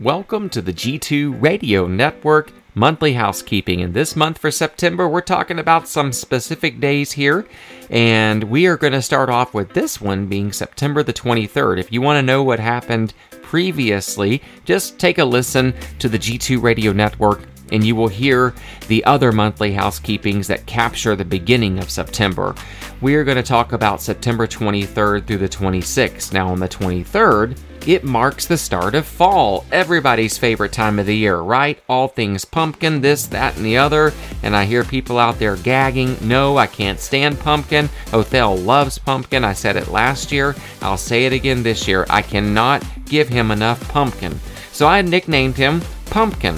Welcome to the G2 Radio Network monthly housekeeping. And this month for September, we're talking about some specific days here. And we are going to start off with this one being September the 23rd. If you want to know what happened previously, just take a listen to the G2 Radio Network and you will hear the other monthly housekeepings that capture the beginning of September. We are going to talk about September 23rd through the 26th. Now, on the 23rd, it marks the start of fall, everybody's favorite time of the year, right? All things pumpkin, this, that, and the other. And I hear people out there gagging, no, I can't stand pumpkin. Othell loves pumpkin. I said it last year. I'll say it again this year. I cannot give him enough pumpkin. So I nicknamed him Pumpkin.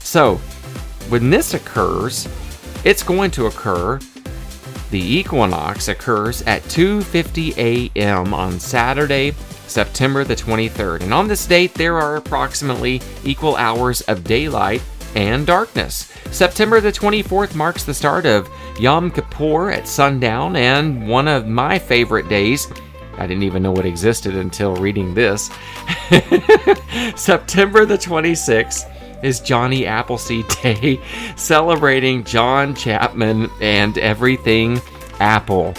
So when this occurs, it's going to occur the equinox occurs at 2:50 a.m. on Saturday, September the 23rd. And on this date there are approximately equal hours of daylight and darkness. September the 24th marks the start of Yom Kippur at sundown and one of my favorite days I didn't even know it existed until reading this. September the 26th is Johnny Appleseed Day, celebrating John Chapman and everything Apple.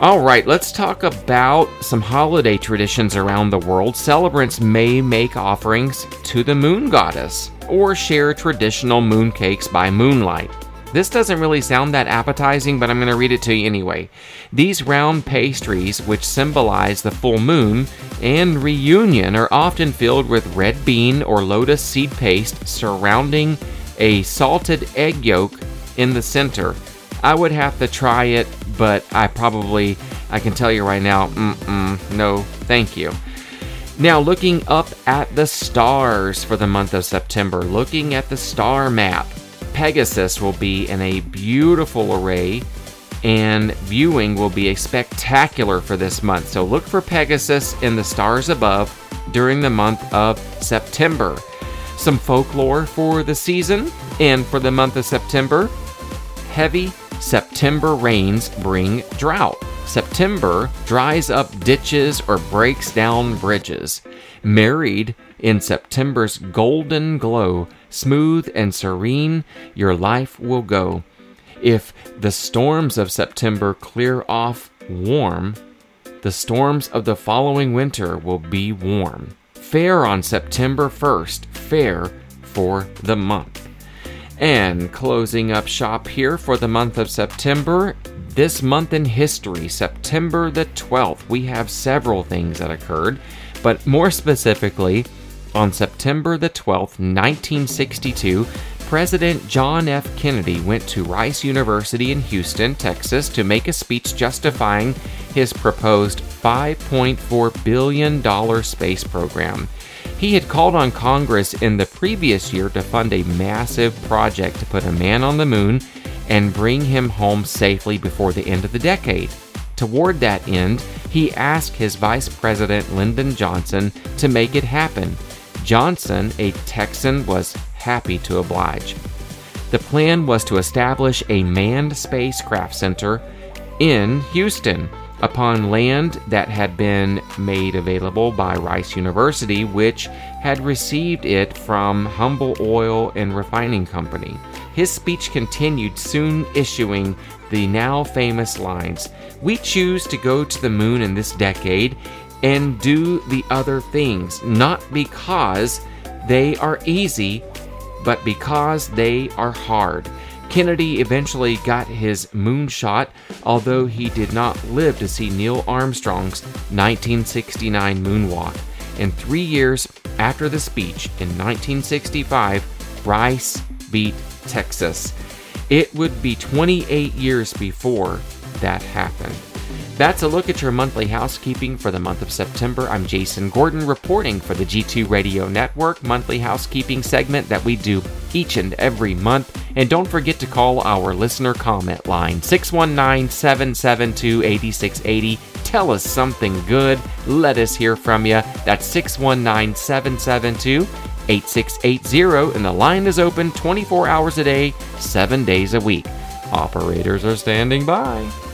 All right, let's talk about some holiday traditions around the world. Celebrants may make offerings to the moon goddess or share traditional moon cakes by moonlight. This doesn't really sound that appetizing, but I'm going to read it to you anyway. These round pastries, which symbolize the full moon and reunion, are often filled with red bean or lotus seed paste surrounding a salted egg yolk in the center. I would have to try it, but I probably, I can tell you right now, no, thank you. Now, looking up at the stars for the month of September, looking at the star map, Pegasus will be in a beautiful array, and viewing will be spectacular for this month. So look for Pegasus in the stars above during the month of September. Some folklore for the season and for the month of September. Heavy September rains bring drought. September dries up ditches or breaks down bridges. Married in September's golden glow, smooth and serene, your life will go. If the storms of September clear off warm, the storms of the following winter will be warm. Fair on September 1st, fair for the month. And closing up shop here for the month of September, this month in history, September the 12th, we have several things that occurred, but more specifically, on September the 12th, 1962, President John F. Kennedy went to Rice University in Houston, Texas, to make a speech justifying his proposed $5.4 billion space program. He had called on Congress in the previous year to fund a massive project to put a man on the moon and bring him home safely before the end of the decade. Toward that end, he asked his Vice President Lyndon Johnson to make it happen. Johnson, a Texan, was happy to oblige. The plan was to establish a manned spacecraft center in Houston upon land that had been made available by Rice University, which had received it from Humble Oil and Refining Company. His speech continued, soon issuing the now famous lines We choose to go to the moon in this decade and do the other things, not because they are easy, but because they are hard. Kennedy eventually got his moonshot, although he did not live to see Neil Armstrong's 1969 moonwalk. And three years after the speech in 1965, Rice beat Texas. It would be 28 years before that happened. That's a look at your monthly housekeeping for the month of September. I'm Jason Gordon reporting for the G2 Radio Network monthly housekeeping segment that we do each and every month. And don't forget to call our listener comment line 619 772 8680. Tell us something good. Let us hear from you. That's 619 772 8680. And the line is open 24 hours a day, 7 days a week. Operators are standing by.